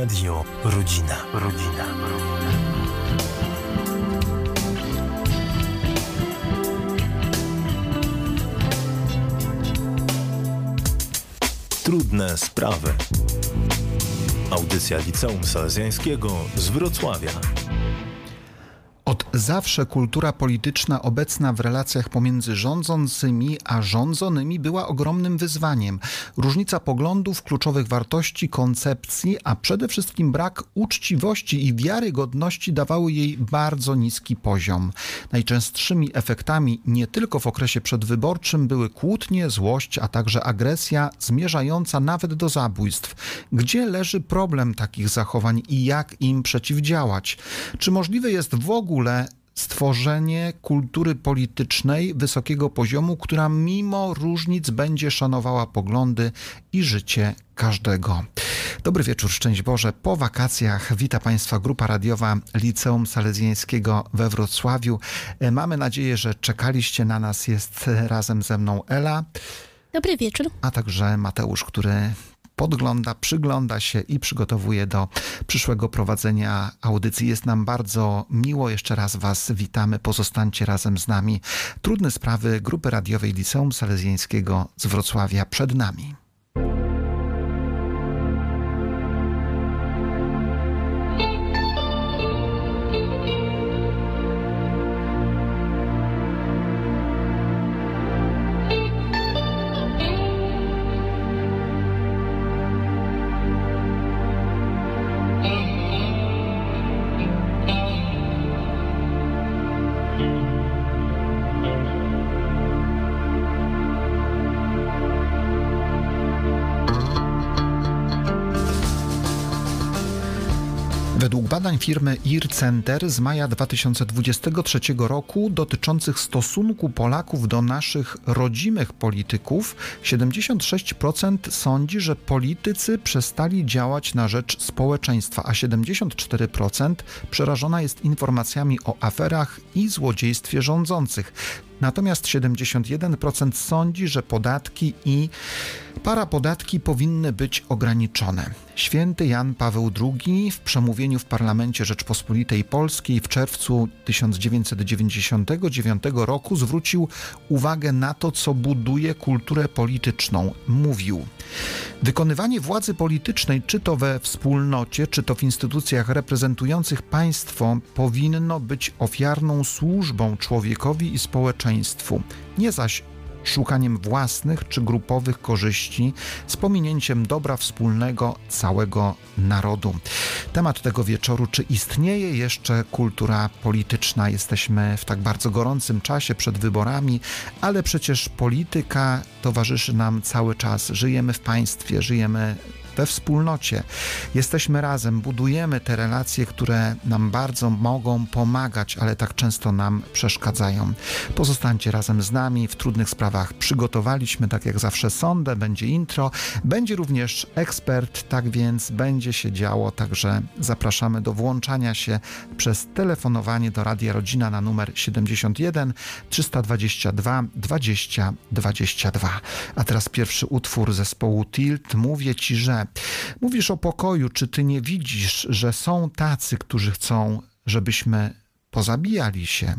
Radio Rodzina. Rodzina. Trudne sprawy. Audycja Liceum Salezjańskiego z Wrocławia. Zawsze kultura polityczna obecna w relacjach pomiędzy rządzącymi a rządzonymi była ogromnym wyzwaniem. Różnica poglądów, kluczowych wartości, koncepcji, a przede wszystkim brak uczciwości i wiarygodności dawały jej bardzo niski poziom. Najczęstszymi efektami nie tylko w okresie przedwyborczym były kłótnie, złość, a także agresja zmierzająca nawet do zabójstw. Gdzie leży problem takich zachowań i jak im przeciwdziałać? Czy możliwe jest w ogóle stworzenie kultury politycznej wysokiego poziomu, która mimo różnic będzie szanowała poglądy i życie każdego. Dobry wieczór, szczęść Boże. Po wakacjach wita Państwa grupa radiowa Liceum Salezjańskiego we Wrocławiu. E, mamy nadzieję, że czekaliście na nas. Jest razem ze mną Ela. Dobry wieczór. A także Mateusz, który podgląda, przygląda się i przygotowuje do przyszłego prowadzenia audycji. Jest nam bardzo miło. Jeszcze raz Was witamy. Pozostańcie razem z nami. Trudne sprawy grupy radiowej Liceum Salezjańskiego z Wrocławia przed nami. Badań firmy IR Center z maja 2023 roku dotyczących stosunku Polaków do naszych rodzimych polityków, 76% sądzi, że politycy przestali działać na rzecz społeczeństwa, a 74% przerażona jest informacjami o aferach i złodziejstwie rządzących. Natomiast 71% sądzi, że podatki i parapodatki powinny być ograniczone. Święty Jan Paweł II w przemówieniu w Parlamencie Rzeczpospolitej Polskiej w czerwcu 1999 roku zwrócił uwagę na to, co buduje kulturę polityczną. Mówił: Wykonywanie władzy politycznej, czy to we wspólnocie, czy to w instytucjach reprezentujących państwo, powinno być ofiarną służbą człowiekowi i społeczeństwu, nie zaś szukaniem własnych czy grupowych korzyści z pominięciem dobra wspólnego całego narodu. Temat tego wieczoru, czy istnieje jeszcze kultura polityczna? Jesteśmy w tak bardzo gorącym czasie przed wyborami, ale przecież polityka towarzyszy nam cały czas. Żyjemy w państwie, żyjemy we wspólnocie. Jesteśmy razem, budujemy te relacje, które nam bardzo mogą pomagać, ale tak często nam przeszkadzają. Pozostańcie razem z nami. W trudnych sprawach przygotowaliśmy, tak jak zawsze, sondę, będzie intro, będzie również ekspert, tak więc będzie się działo, także zapraszamy do włączania się przez telefonowanie do Radia Rodzina na numer 71 322 20 22. A teraz pierwszy utwór zespołu Tilt. Mówię ci, że Mówisz o pokoju, czy ty nie widzisz, że są tacy, którzy chcą, żebyśmy pozabijali się?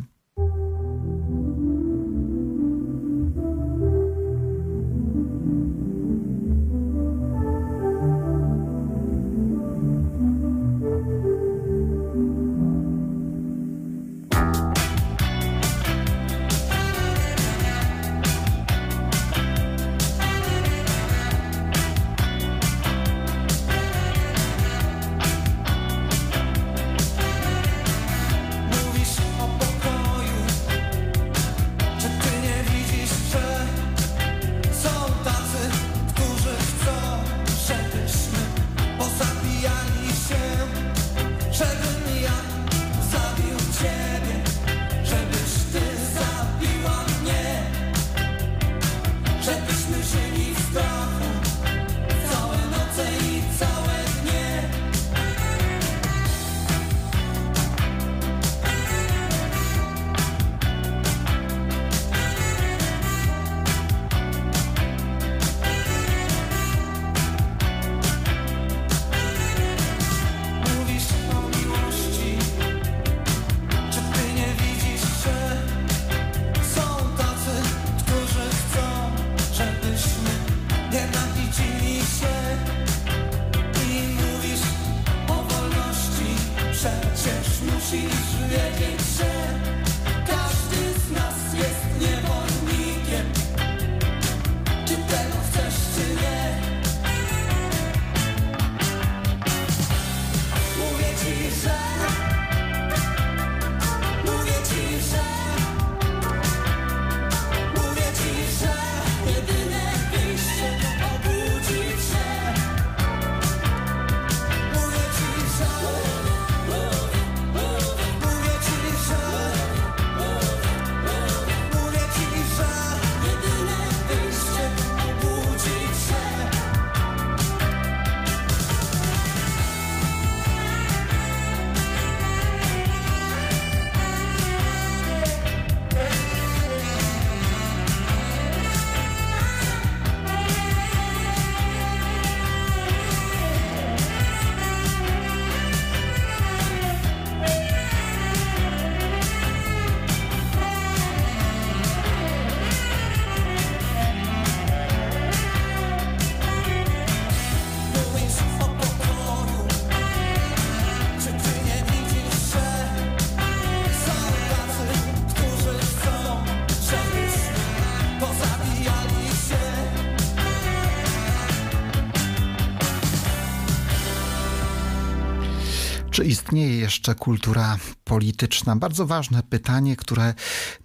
Czy istnieje jeszcze kultura polityczna? Bardzo ważne pytanie, które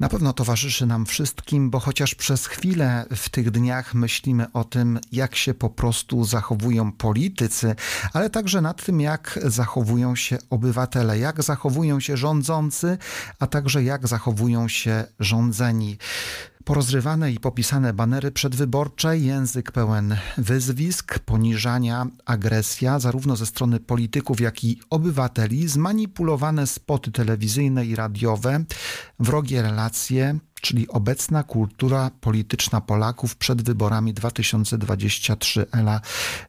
na pewno towarzyszy nam wszystkim, bo chociaż przez chwilę w tych dniach myślimy o tym, jak się po prostu zachowują politycy, ale także nad tym, jak zachowują się obywatele, jak zachowują się rządzący, a także jak zachowują się rządzeni. Porozrywane i popisane banery przedwyborcze, język pełen wyzwisk, poniżania, agresja, zarówno ze strony polityków, jak i obywateli, zmanipulowane spoty telewizyjne i radiowe, wrogie relacje, czyli obecna kultura polityczna Polaków przed wyborami 2023. Ela,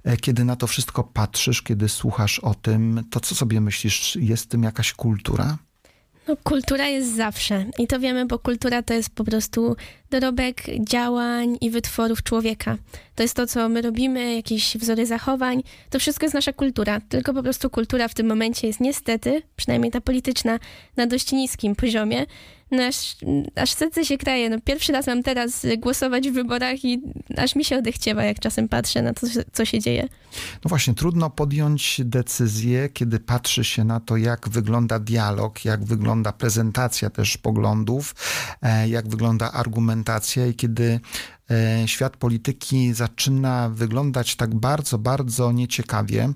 e, kiedy na to wszystko patrzysz, kiedy słuchasz o tym, to co sobie myślisz, jest w tym jakaś kultura? No, kultura jest zawsze i to wiemy, bo kultura to jest po prostu dorobek działań i wytworów człowieka. To jest to, co my robimy, jakieś wzory zachowań. To wszystko jest nasza kultura, tylko po prostu kultura w tym momencie jest niestety, przynajmniej ta polityczna, na dość niskim poziomie. Aż, aż serce się kraje. No, pierwszy raz mam teraz głosować w wyborach i aż mi się odechciewa, jak czasem patrzę na to, co się dzieje. No właśnie, trudno podjąć decyzję, kiedy patrzy się na to, jak wygląda dialog, jak wygląda prezentacja też poglądów, e, jak wygląda argumentacja i kiedy świat polityki zaczyna wyglądać tak bardzo, bardzo nieciekawie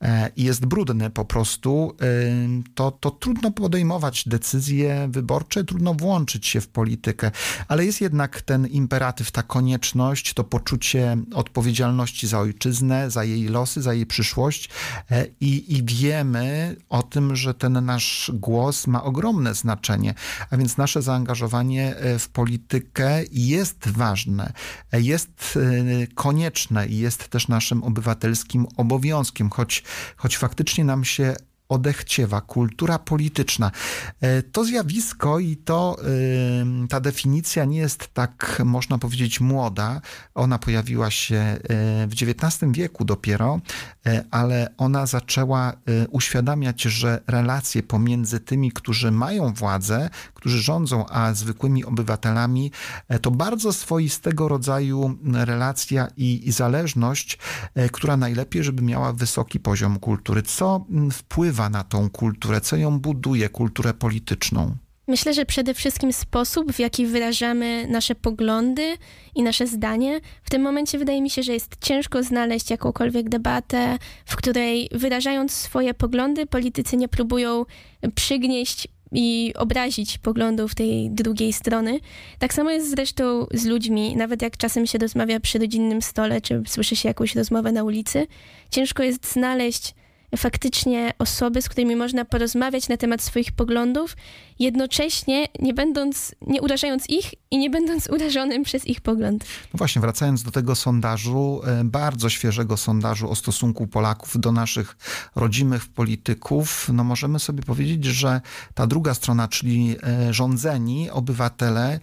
e, i jest brudny po prostu, to, to trudno podejmować decyzje wyborcze, trudno włączyć się w politykę, ale jest jednak ten imperatyw, ta konieczność, to poczucie odpowiedzialności za ojczyznę, za jej losy, za jej przyszłość i, i wiemy o tym, że ten nasz głos ma ogromne znaczenie, a więc nasze zaangażowanie w politykę jest ważne, jest konieczne i jest też naszym obywatelskim obowiązkiem, choć, choć faktycznie nam się odechciewa, kultura polityczna. To zjawisko i to ta definicja nie jest tak, można powiedzieć, młoda. Ona pojawiła się w XIX wieku dopiero, ale ona zaczęła uświadamiać, że relacje pomiędzy tymi, którzy mają władzę, którzy rządzą, a zwykłymi obywatelami, to bardzo swoistego rodzaju relacja i, i zależność, która najlepiej, żeby miała wysoki poziom kultury. Co wpływa na tą kulturę, co ją buduje, kulturę polityczną? Myślę, że przede wszystkim sposób, w jaki wyrażamy nasze poglądy i nasze zdanie. W tym momencie wydaje mi się, że jest ciężko znaleźć jakąkolwiek debatę, w której wyrażając swoje poglądy, politycy nie próbują przygnieść i obrazić poglądów tej drugiej strony. Tak samo jest zresztą z ludźmi, nawet jak czasem się rozmawia przy rodzinnym stole, czy słyszy się jakąś rozmowę na ulicy, ciężko jest znaleźć faktycznie osoby, z którymi można porozmawiać na temat swoich poglądów, jednocześnie nie będąc, nie urażając ich i nie będąc urażonym przez ich pogląd. No właśnie, wracając do tego sondażu, bardzo świeżego sondażu o stosunku Polaków do naszych rodzimych polityków, no możemy sobie powiedzieć, że ta druga strona, czyli rządzeni obywatele,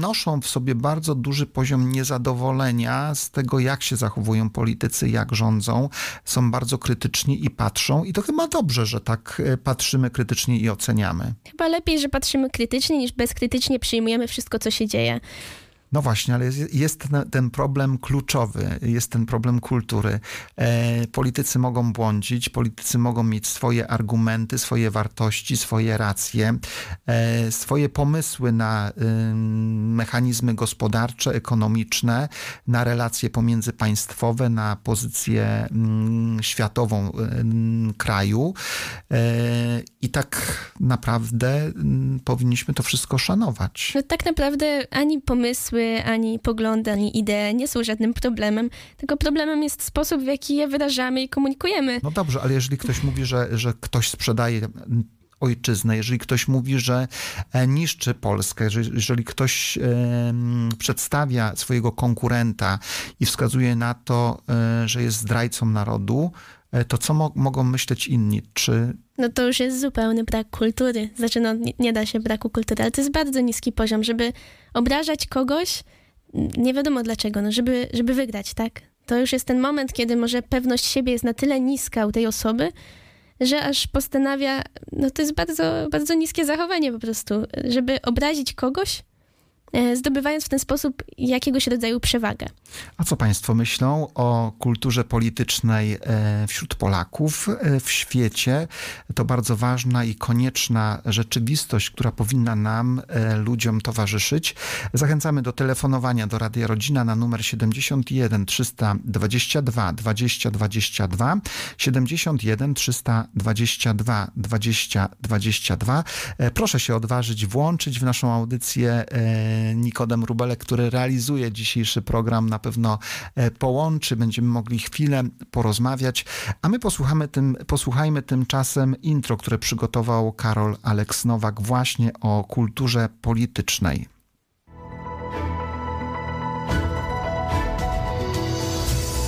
noszą w sobie bardzo duży poziom niezadowolenia z tego, jak się zachowują politycy, jak rządzą. Są bardzo krytyczni i patrzą. I to chyba dobrze, że tak e, patrzymy krytycznie i oceniamy. Chyba lepiej, że patrzymy krytycznie, niż bezkrytycznie przyjmujemy wszystko, co się dzieje. No właśnie, ale jest, jest ten, problem kluczowy, jest ten problem kultury. E, politycy mogą błądzić, politycy mogą mieć swoje argumenty, swoje wartości, swoje racje, e, swoje pomysły na mechanizmy gospodarcze, ekonomiczne, na relacje pomiędzypaństwowe, na pozycję ym, światową ym, kraju. E, I tak naprawdę powinniśmy to wszystko szanować. No tak naprawdę ani pomysły, ani poglądy, ani idee nie są żadnym problemem, tylko problemem jest sposób, w jaki je wyrażamy i komunikujemy. No dobrze, ale jeżeli ktoś mówi, że, że ktoś sprzedaje ojczyznę, jeżeli ktoś mówi, że e, niszczy Polskę, jeżeli, ktoś em, przedstawia swojego konkurenta i wskazuje na to, e, że jest zdrajcą narodu, e, to co mo- mogą myśleć inni? Czy No to już jest zupełny brak kultury. Znaczy, no nie, nie da się braku kultury, ale to jest bardzo niski poziom, żeby obrażać kogoś, nie wiadomo dlaczego, no żeby, żeby wygrać, tak? To już jest ten moment, kiedy może pewność siebie jest na tyle niska u tej osoby, że aż postanawia, no to jest bardzo, bardzo niskie zachowanie po prostu, żeby obrazić kogoś, zdobywając w ten sposób jakiegoś rodzaju przewagę. A co Państwo myślą o kulturze politycznej e, wśród Polaków e, w świecie? To bardzo ważna i konieczna rzeczywistość, która powinna nam, e, ludziom, towarzyszyć. Zachęcamy do telefonowania do Radia Rodzina na numer 71 322 20 22 71 322 20 22. E, Proszę się odważyć włączyć w naszą audycję e, Nikodem Rubelek, który realizuje dzisiejszy program. Na pewno e, połączy, będziemy mogli chwilę porozmawiać, a my posłuchamy tym, posłuchajmy tymczasem intro, które przygotował Karol Aleks Nowak właśnie o kulturze politycznej.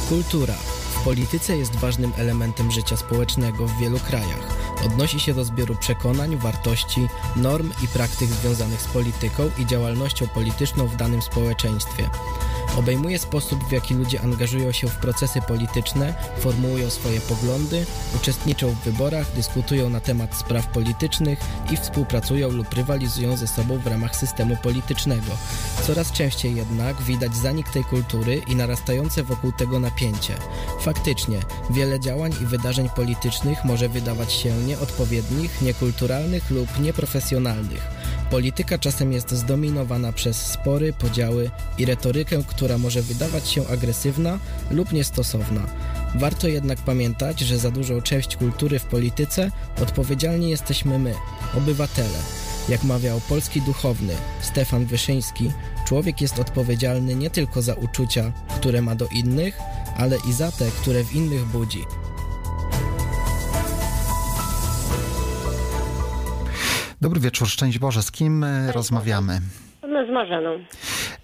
Kultura w polityce jest ważnym elementem życia społecznego w wielu krajach. Odnosi się do zbioru przekonań, wartości, norm i praktyk związanych z polityką i działalnością polityczną w danym społeczeństwie. Obejmuje sposób, w jaki ludzie angażują się w procesy polityczne, formułują swoje poglądy, uczestniczą w wyborach, dyskutują na temat spraw politycznych i współpracują lub rywalizują ze sobą w ramach systemu politycznego. Coraz częściej jednak widać zanik tej kultury i narastające wokół tego napięcie. Faktycznie, wiele działań i wydarzeń politycznych może wydawać się nieodpowiednich, niekulturalnych lub nieprofesjonalnych. Polityka czasem jest zdominowana przez spory, podziały i retorykę, która może wydawać się agresywna lub niestosowna. Warto jednak pamiętać, że za dużą część kultury w polityce odpowiedzialni jesteśmy my, obywatele. Jak mawiał polski duchowny Stefan Wyszyński, człowiek jest odpowiedzialny nie tylko za uczucia, które ma do innych, ale i za te, które w innych budzi. Dobry wieczór, szczęść Boże. Z kim e, rozmawiamy? No z Marzeną.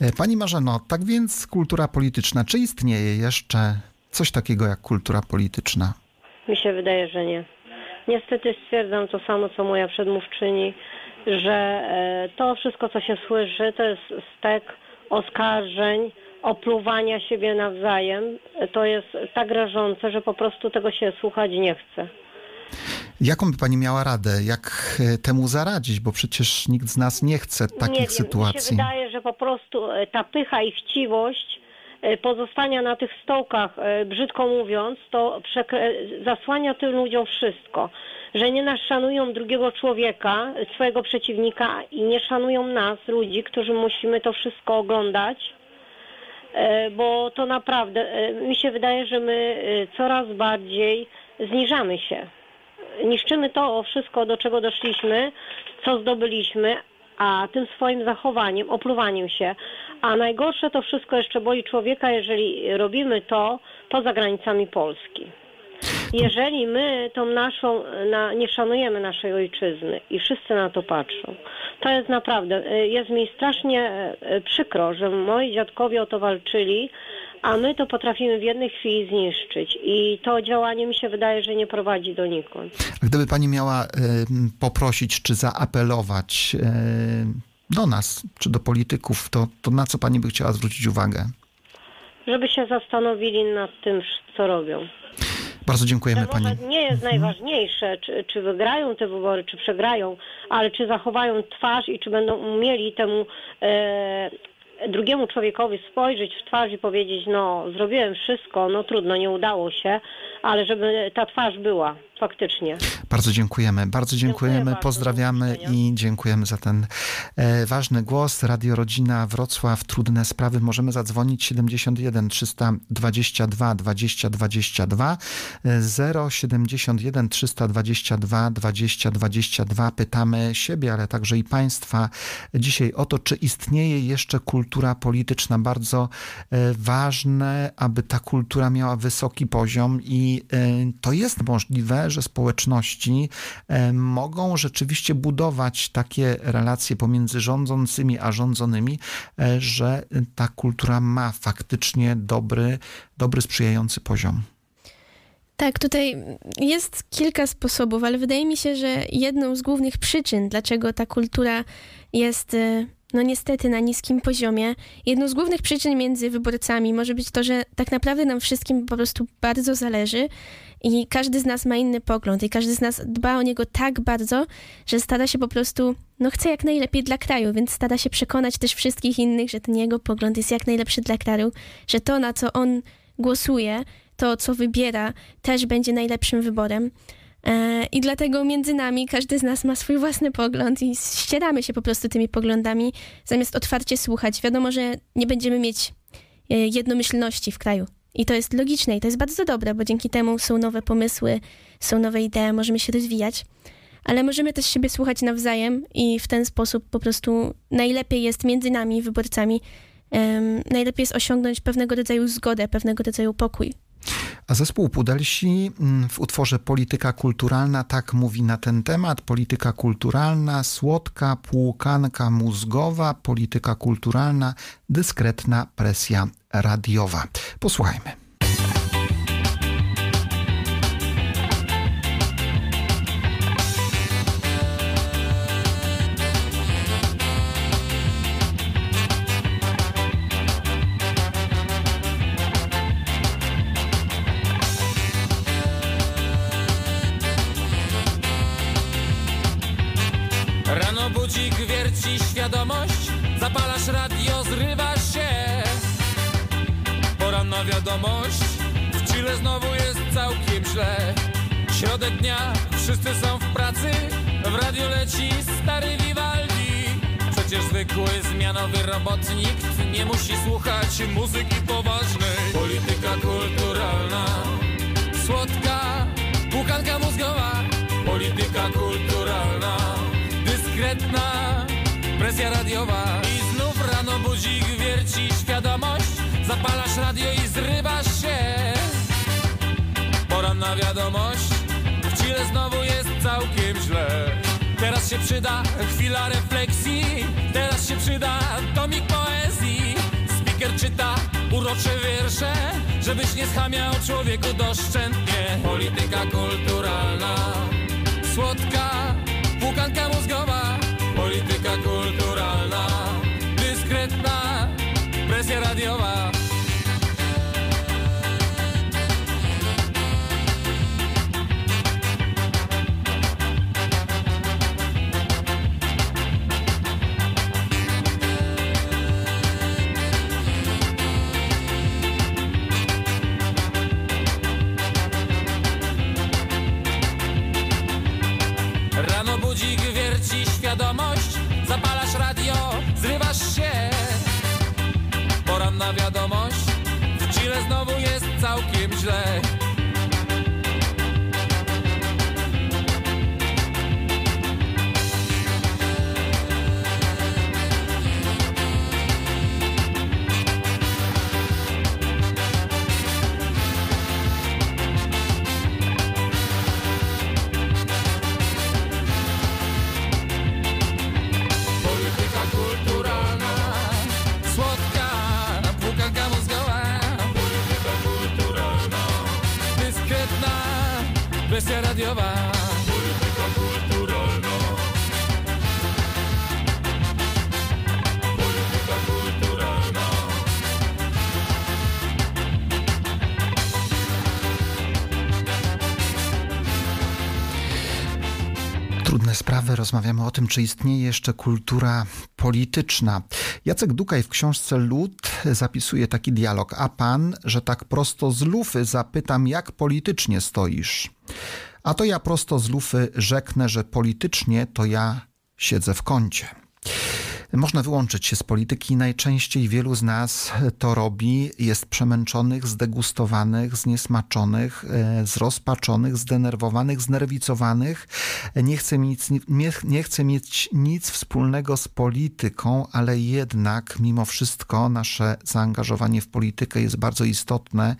E, Pani Marzeno, tak więc kultura polityczna, czy istnieje jeszcze coś takiego jak kultura polityczna? Mi się wydaje, że nie. Niestety stwierdzam to samo, co moja przedmówczyni, że e, to wszystko, co się słyszy, to jest stek oskarżeń, opluwania siebie nawzajem. To jest tak rażące, że po prostu tego się słuchać nie chce. Jaką by pani miała radę? Jak e, temu zaradzić? Bo przecież nikt z nas nie chce takich nie wiem, Mi się sytuacji. wydaje, że po prostu e, ta pycha i chciwość e, pozostania na tych stołkach, brzydko mówiąc, to zasłania tym ludziom wszystko. Że nie nas szanują drugiego człowieka, swojego przeciwnika i nie szanują nas, ludzi, którzy musimy to wszystko oglądać. Bo to naprawdę, mi się wydaje, że my coraz bardziej zniżamy się niszczymy to wszystko, do czego doszliśmy, co zdobyliśmy, a tym swoim zachowaniem, opluwaniem się. A najgorsze to wszystko jeszcze boli człowieka, jeżeli robimy to poza granicami Polski. Jeżeli my tą naszą, na, nie szanujemy naszej ojczyzny i wszyscy na to patrzą, to jest naprawdę, y, jest mi strasznie y, przykro, że moi dziadkowie o to walczyli, a my to potrafimy w jednej chwili zniszczyć. I to działanie mi się wydaje, że nie prowadzi donikąd. A Gdyby pani miała e, poprosić czy zaapelować e, do nas, czy do polityków, to, to na co pani by chciała zwrócić uwagę? Żeby się zastanowili nad tym, co robią. Bardzo dziękujemy pani. nie jest najważniejsze, czy, czy wygrają te wybory, czy przegrają, ale czy zachowają twarz i czy będą umieli temu e, drugiemu człowiekowi spojrzeć w twarz i powiedzieć, no zrobiłem wszystko, no trudno, nie udało się, ale żeby ta twarz była faktycznie. Bardzo dziękujemy. Bardzo dziękujemy, Dziękuję bardzo. pozdrawiamy usłyszenia. i dziękujemy za ten e, ważny głos. Radio Rodzina Wrocław, trudne sprawy. Możemy zadzwonić 71 322 20 22 e, 071 322 20 22. Pytamy siebie, ale także i Państwa dzisiaj o to, czy istnieje jeszcze kultura polityczna. Bardzo e, ważne, aby ta kultura miała wysoki poziom i e, to jest możliwe, że społeczności e, mogą rzeczywiście budować takie relacje pomiędzy rządzącymi a rządzonymi, e, że ta kultura ma faktycznie dobry, dobry sprzyjający poziom. Tak, tutaj jest kilka sposobów, ale wydaje mi się, że jedną z głównych przyczyn, dlaczego ta kultura jest, e, no niestety, na niskim poziomie, jedną z głównych przyczyn między wyborcami może być to, że tak naprawdę nam wszystkim po prostu bardzo zależy i każdy z nas ma inny pogląd i każdy z nas dba o niego tak bardzo, że stara się po prostu, no chce jak najlepiej dla kraju, więc stara się przekonać też wszystkich innych, że ten jego pogląd jest jak najlepszy dla kraju, że to, na co on głosuje, to, co wybiera, też będzie najlepszym wyborem. E, I dlatego między nami każdy z nas ma swój własny pogląd i ścieramy się po prostu tymi poglądami, zamiast otwarcie słuchać. Wiadomo, że nie będziemy mieć e, jednomyślności w kraju. I to jest logiczne i to jest bardzo dobre, bo dzięki temu są nowe pomysły, są nowe idee, możemy się rozwijać. Ale możemy też siebie słuchać nawzajem i w ten sposób po prostu najlepiej jest między nami, wyborcami, em, najlepiej jest osiągnąć pewnego rodzaju zgodę, pewnego rodzaju pokój. A zespół Pudelsi mm, w utworze Polityka Kulturalna tak mówi na ten temat. Polityka kulturalna, słodka płukanka mózgowa, polityka kulturalna, dyskretna presja radiowa. Posłuchajmy. Wierci świadomość? Zapalasz radio, zrywasz się. Poranna wiadomość. W Chile znowu jest całkiem źle. Środek dnia, wszyscy są w pracy. W radio leci stary Vivaldi. Przecież zwykły zmianowy robotnik. Nie musi słuchać muzyki poważnej. Polityka kulturalna. Słodka pukanka mózgowa. Polityka kulturalna. Dyskretna presja radiowa. I znów rano budzik wierci świadomość. Zapalasz radio i zrywasz się. Poranna wiadomość. W Chile znowu jest całkiem źle. Teraz się przyda chwila refleksji. Teraz się przyda tomik poezji. Speaker czyta urocze wiersze Żebyś nie schamiał człowieku doszczętnie. Polityka kulturalna. Słodka pukanka mózgowa. Polityka kulturalna presja radiowa Rano Poranna wiadomość. Chile znowu jest całkiem źle Rozmawiamy o tym, czy istnieje jeszcze kultura polityczna. Jacek Dukaj w książce Lud zapisuje taki dialog. A pan, że tak prosto z lufy zapytam, jak politycznie stoisz? A to ja prosto z lufy rzeknę, że politycznie to ja siedzę w kącie. Można wyłączyć się z polityki. Najczęściej wielu z nas to robi. Jest przemęczonych, zdegustowanych, zniesmaczonych, e, zrozpaczonych, zdenerwowanych, znerwicowanych. Nie chce, mieć, nie, nie chce mieć nic wspólnego z polityką, ale jednak mimo wszystko nasze zaangażowanie w politykę jest bardzo istotne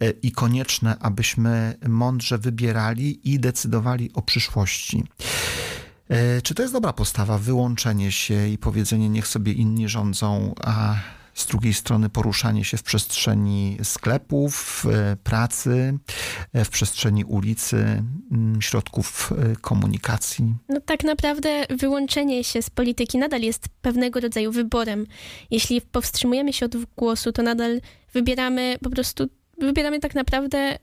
e, i konieczne, abyśmy mądrze wybierali i decydowali o przyszłości. E, Czy to jest dobra postawa, wyłączenie się i powiedzenie, niech sobie inni rządzą, a z drugiej strony poruszanie się w przestrzeni sklepów, e, pracy, e, w przestrzeni ulicy, m, środków komunikacji? No tak naprawdę wyłączenie się z polityki nadal jest pewnego rodzaju wyborem. Jeśli powstrzymujemy się od głosu, to nadal wybieramy po prostu, wybieramy tak naprawdę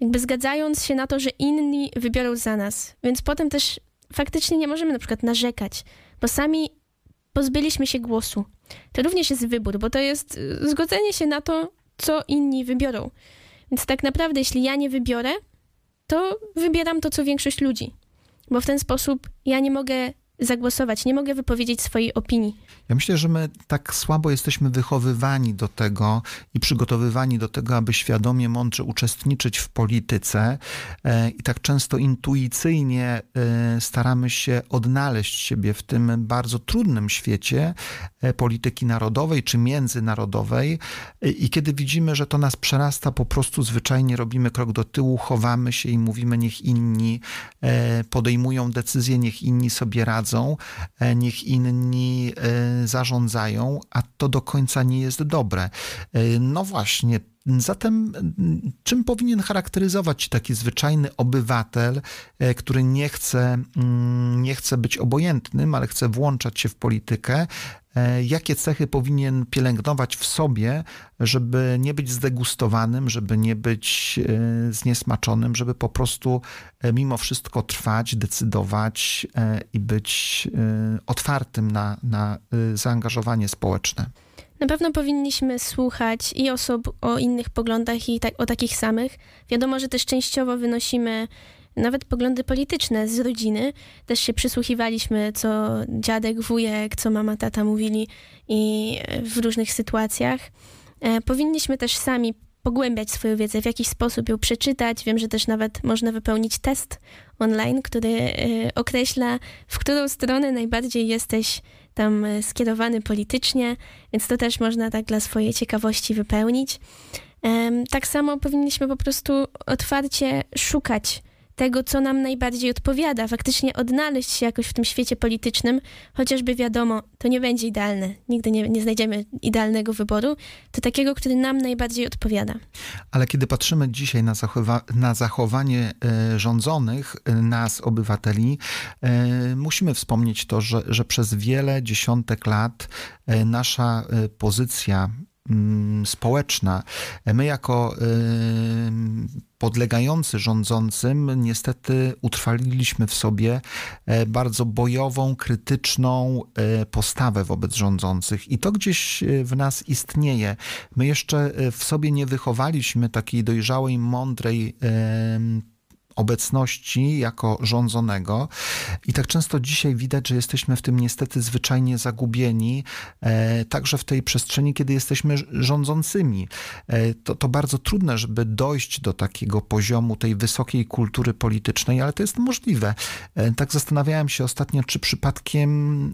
jakby zgadzając się na to, że inni wybiorą za nas. Więc potem też faktycznie nie możemy na przykład narzekać, bo sami pozbyliśmy się głosu. To również jest wybór, bo to jest y, zgodzenie się na to, co inni wybiorą. Więc tak naprawdę, jeśli ja nie wybiorę, to wybieram to, co większość ludzi. Bo w ten sposób ja nie mogę zagłosować, nie mogę wypowiedzieć swojej opinii. Ja myślę, że my tak słabo jesteśmy wychowywani do tego i przygotowywani do tego, aby świadomie, mądrze uczestniczyć w polityce e, i tak często intuicyjnie e, staramy się odnaleźć siebie w tym bardzo trudnym świecie e, polityki narodowej czy międzynarodowej. I kiedy widzimy, że to nas przerasta, po prostu zwyczajnie robimy krok do tyłu, chowamy się i mówimy, niech inni podejmują decyzje, niech inni sobie radzą, e, niech inni e, zarządzają, a to do końca nie jest dobre. E, No właśnie. Zatem, m, czym powinien charakteryzować się taki zwyczajny obywatel, który nie chce, mm, nie chce być obojętnym, ale chce włączać się w politykę? E, Jakie cechy powinien pielęgnować w sobie, żeby nie być zdegustowanym, żeby nie być e, zniesmaczonym, żeby po prostu e, mimo wszystko trwać, decydować i być otwartym na, na zaangażowanie społeczne? Na pewno powinniśmy słuchać i osób o innych poglądach i tak, o takich samych. Wiadomo, że też częściowo wynosimy nawet poglądy polityczne z rodziny. Też się przysłuchiwaliśmy, co dziadek, wujek, co mama, tata mówili i w różnych sytuacjach. E, Powinniśmy też sami pogłębiać swoją wiedzę, w jakiś sposób ją przeczytać. Wiem, że też nawet można wypełnić test online, który e, określa, w którą stronę najbardziej jesteś tam e, skierowany politycznie, więc to też można tak dla swojej ciekawości wypełnić. Tak samo powinniśmy po prostu otwarcie szukać tego, co nam najbardziej odpowiada, faktycznie odnaleźć się jakoś w tym świecie politycznym, chociażby wiadomo, to nie będzie idealne, nigdy nie, nie znajdziemy idealnego wyboru, to takiego, który nam najbardziej odpowiada. Ale kiedy patrzymy dzisiaj na, zachowa- na zachowanie e, rządzonych, e, nas, obywateli, e, musimy wspomnieć to, że, że przez wiele dziesiątek lat nasza pozycja mm, społeczna, my jako podlegający rządzącym niestety utrwaliliśmy w sobie e, bardzo bojową, krytyczną e, postawę wobec rządzących i to gdzieś e, w nas istnieje. My jeszcze w sobie nie wychowaliśmy takiej dojrzałej, mądrej obecności jako rządzonego i tak często dzisiaj widać, że jesteśmy w tym niestety zwyczajnie zagubieni, e, także w tej przestrzeni, kiedy jesteśmy rządzącymi. E, to, to bardzo trudne, żeby dojść do takiego poziomu tej wysokiej kultury politycznej, ale to jest możliwe. E, tak zastanawiałem się ostatnio, czy przypadkiem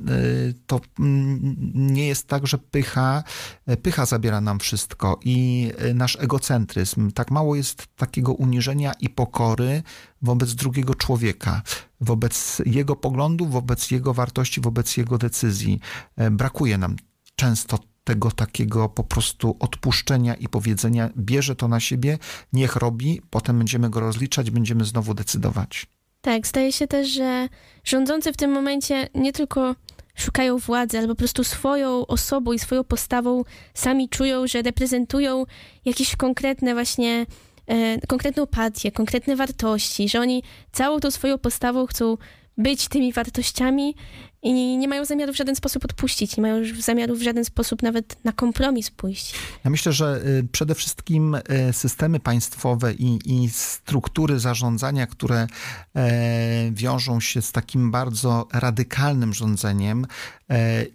e, to mm, nie jest tak, że pycha, e, pycha zabiera nam wszystko i e, nasz egocentryzm. Tak mało jest takiego uniżenia i pokory wobec drugiego człowieka, wobec jego poglądów, wobec jego wartości, wobec jego decyzji. E, Brakuje nam często tego takiego po prostu odpuszczenia i powiedzenia, bierze to na siebie, niech robi, potem będziemy go rozliczać, będziemy znowu decydować. Tak, zdaje się też, że rządzący w tym momencie nie tylko szukają władzy, ale po prostu swoją osobą i swoją postawą sami czują, że reprezentują jakieś konkretne właśnie konkretną partię, konkretne wartości, że oni całą tą swoją postawą chcą być tymi wartościami i nie mają zamiaru w żaden sposób odpuścić, nie mają zamiaru w żaden sposób nawet na kompromis pójść. Ja myślę, że y, przede wszystkim y, systemy państwowe i, i struktury zarządzania, które e, wiążą się z takim bardzo radykalnym rządzeniem e,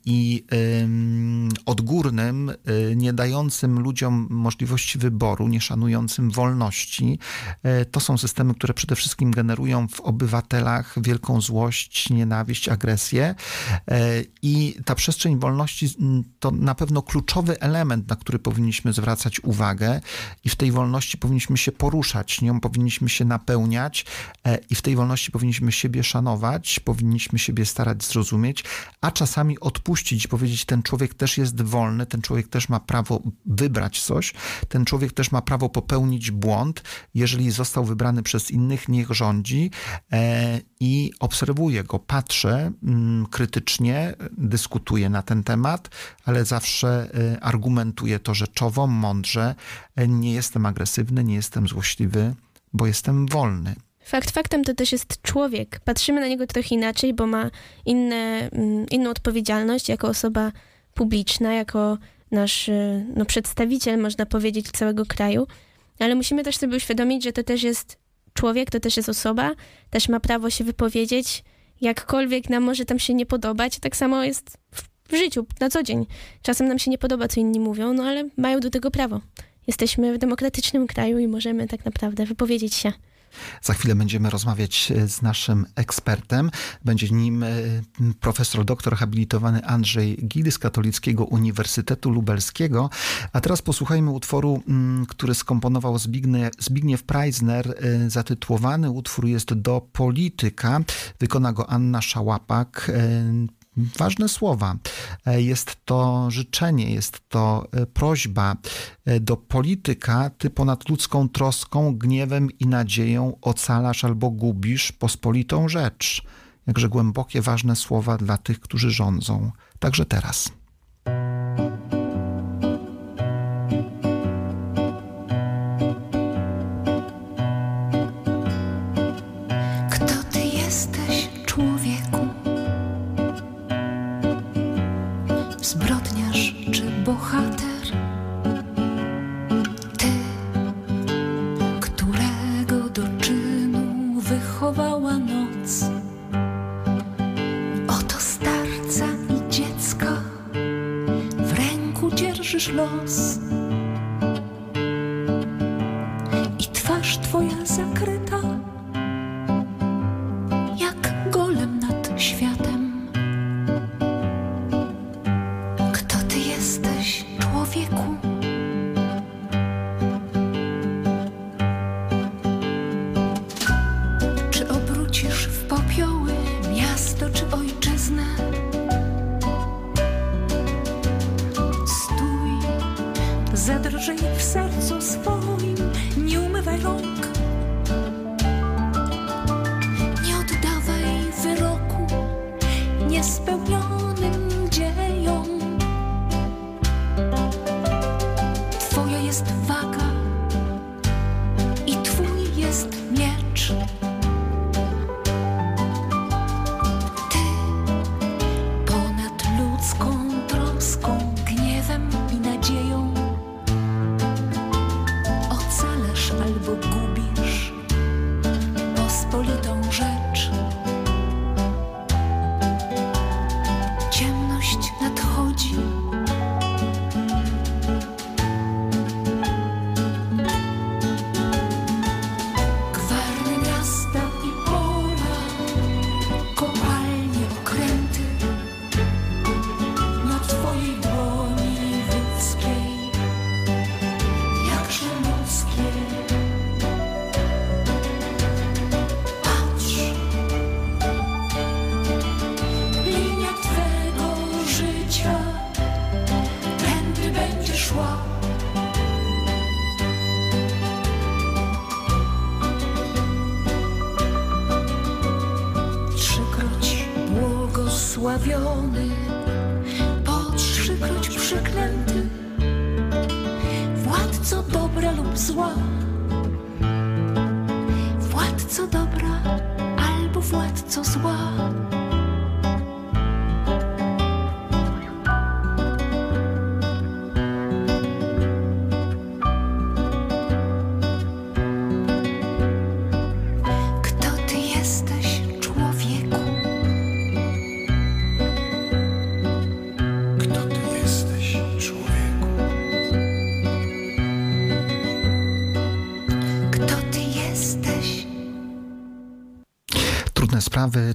i ym, odgórnym, y, nie dającym ludziom możliwości wyboru, nie szanującym wolności, e, to są systemy, które przede wszystkim generują w obywatelach wielką złość, nienawiść, agresję. E, I ta przestrzeń wolności to na pewno kluczowy element, na który powinniśmy zwracać uwagę, i w tej wolności powinniśmy się poruszać, nią powinniśmy się napełniać, e, i w tej wolności powinniśmy siebie szanować, powinniśmy siebie starać zrozumieć, a czasami odpuścić i powiedzieć: Ten człowiek też jest wolny, ten człowiek też ma prawo wybrać coś, ten człowiek też ma prawo popełnić błąd. Jeżeli został wybrany przez innych, niech rządzi e, i obserwuję go, patrzę mm, krytycznie, dyskutuję na ten temat, ale zawsze e, argumentuję to rzeczowo, mądrze. E, Nie jestem agresywny, nie jestem złośliwy, bo jestem wolny. Fakt faktem to też jest człowiek. Patrzymy na niego trochę inaczej, bo ma inne, mm, inną odpowiedzialność jako osoba publiczna, jako nasz y, no, przedstawiciel, można powiedzieć, całego kraju. Ale musimy też sobie uświadomić, że to też jest człowiek, to też jest osoba, też ma prawo się wypowiedzieć, jakkolwiek nam może tam się nie podobać. Tak samo jest w, w życiu, na co dzień. Czasem nam się nie podoba, co inni mówią, no ale mają do tego prawo. Jesteśmy w demokratycznym kraju i możemy tak naprawdę wypowiedzieć się. Za chwilę będziemy rozmawiać e, z naszym ekspertem. Będzie nim e, profesor doktor habilitowany Andrzej Gil z Katolickiego Uniwersytetu Lubelskiego. A teraz posłuchajmy utworu, mm, który skomponował Zbigniew, Preisner. E, Zatytułowany utwór jest Do polityka. Wykona go Anna Szałapak. E, Ważne słowa. E, Jest to życzenie, jest to e, prośba e, do polityka. Ty ponad ludzką troską, gniewem i nadzieją ocalasz albo gubisz pospolitą rzecz. Jakże głębokie, ważne słowa dla tych, którzy rządzą. Także teraz. Schloss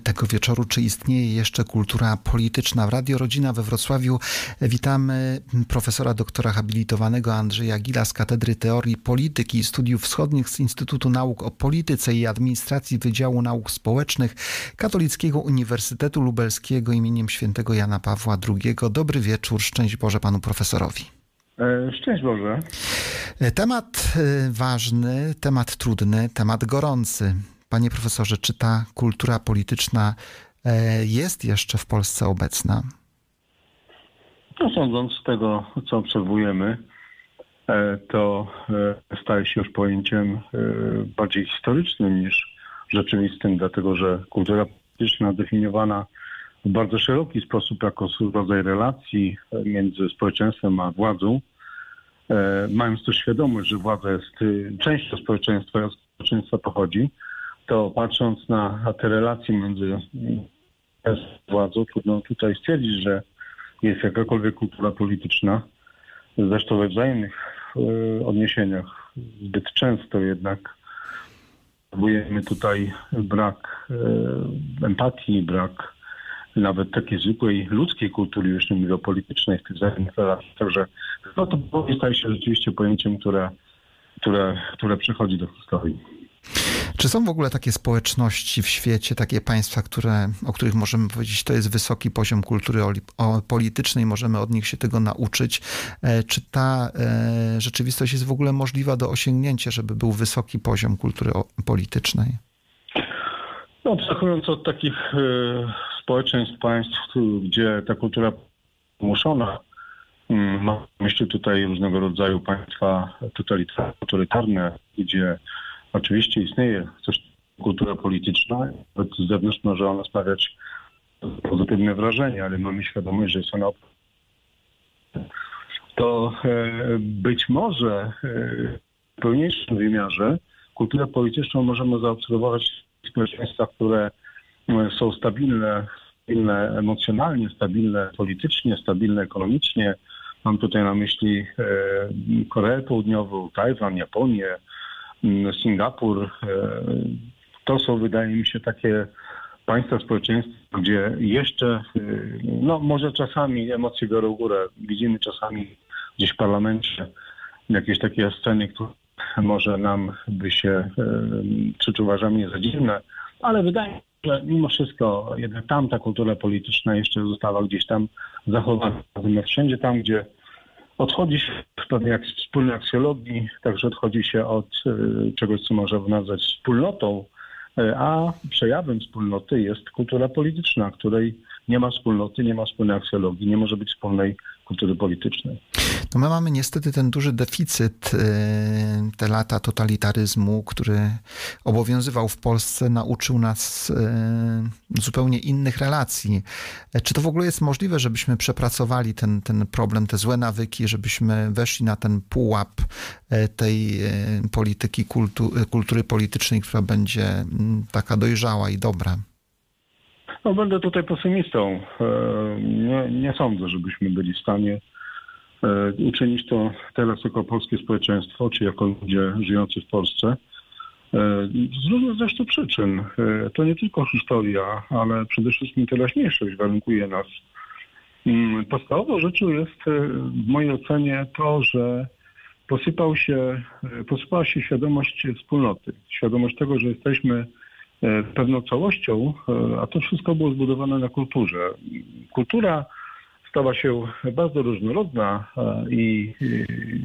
Tego wieczoru. Czy istnieje jeszcze kultura polityczna? W Radio Rodzina we Wrocławiu witamy profesora doktora habilitowanego Andrzeja Gila z Katedry Teorii Polityki i Studiów Wschodnich z Instytutu Nauk o Polityce i Administracji Wydziału Nauk Społecznych Katolickiego Uniwersytetu Lubelskiego imieniem świętego Jana Pawła II. Dobry wieczór, szczęść Boże panu profesorowi. E, Szczęść Boże. Temat y, ważny, temat trudny, temat gorący. Panie profesorze, czy ta kultura polityczna e, jest jeszcze w Polsce obecna? No, sądząc z tego, co obserwujemy, e, to e, staje się już pojęciem bardziej historycznym niż rzeczywistym, dlatego że kultura polityczna definiowana w bardzo szeroki sposób jako rodzaj relacji między społeczeństwem a władzą, mając też świadomość, że władza jest częścią społeczeństwa od społeczeństwa pochodzi, to patrząc na, te relacje między władzą, trudno tutaj stwierdzić, że jest jakakolwiek kultura polityczna. Zresztą we wzajemnych e, odniesieniach zbyt często jednak obserwujemy tutaj brak e, empatii, brak nawet takiej zwykłej ludzkiej kultury, już nie mówię o politycznej, w tych wzajemnych relacjach. Także no, to staje się rzeczywiście pojęciem, które, które, które przechodzi do historii. Czy są w ogóle takie społeczności w świecie, takie państwa, które, o których możemy powiedzieć, to jest wysoki poziom kultury politycznej, możemy od nich się tego nauczyć? E, Czy ta e, rzeczywistość jest w ogóle możliwa do osiągnięcia, żeby był wysoki poziom kultury politycznej? No, abstrahując od takich e, społeczeństw, państw, gdzie ta kultura muszona, mam na myśli tutaj różnego rodzaju państwa totalitarne, gdzie oczywiście istnieje coś kultura polityczna, nawet z zewnątrz może ona sprawiać pozytywne wrażenie, ale mamy świadomość, że jest ona to e, być może e, w pełniejszym wymiarze kulturę polityczną możemy zaobserwować w społeczeństwach, które e, są stabilne, stabilne emocjonalnie, stabilne politycznie, stabilne ekonomicznie. Mam tutaj na myśli Koreę Południową, Tajwan, Japonię, Singapur. E, to są, wydaje mi się, takie państwa, społeczeństwa, gdzie jeszcze, y, no może czasami emocje biorą górę. Widzimy czasami gdzieś w parlamencie jakieś takie sceny, które może nam by się, y, czy uważamy za dziwne, ale wydaje mi się, że mimo wszystko jednak tam ta kultura polityczna jeszcze została gdzieś tam zachowana. Natomiast wszędzie tam, gdzie odchodzi się od pewnej wspólnej aksjologii, także odchodzi się od y, czegoś, co można nazwać wspólnotą, y, a przejawem wspólnoty jest kultura polityczna, której nie ma wspólnoty, nie ma wspólnej aksjologii, nie może być wspólnej kultury politycznej. No my mamy niestety ten duży deficyt, y, te lata totalitaryzmu, który obowiązywał w Polsce, nauczył nas y, zupełnie innych relacji. Czy to w ogóle jest możliwe, żebyśmy przepracowali ten, ten problem, te złe nawyki, żebyśmy weszli na ten pułap e, tej polityki, kultu, kultury politycznej, która będzie mm, taka dojrzała i dobra? No, będę tutaj pesymistą. E, Nie, nie sądzę, żebyśmy byli w stanie e, uczynić to teraz jako polskie społeczeństwo, czy jako ludzie żyjący w Polsce. E, Z różnych zresztą przyczyn. To nie tylko historia, ale przede wszystkim teraźniejszość warunkuje nas. Mm, Podstawową rzeczą jest w mojej ocenie to, że posypał się, posypała się świadomość wspólnoty. Świadomość tego, że jesteśmy pewną całością, e, a to wszystko było zbudowane na kulturze. Kultura stała się bardzo różnorodna e, i,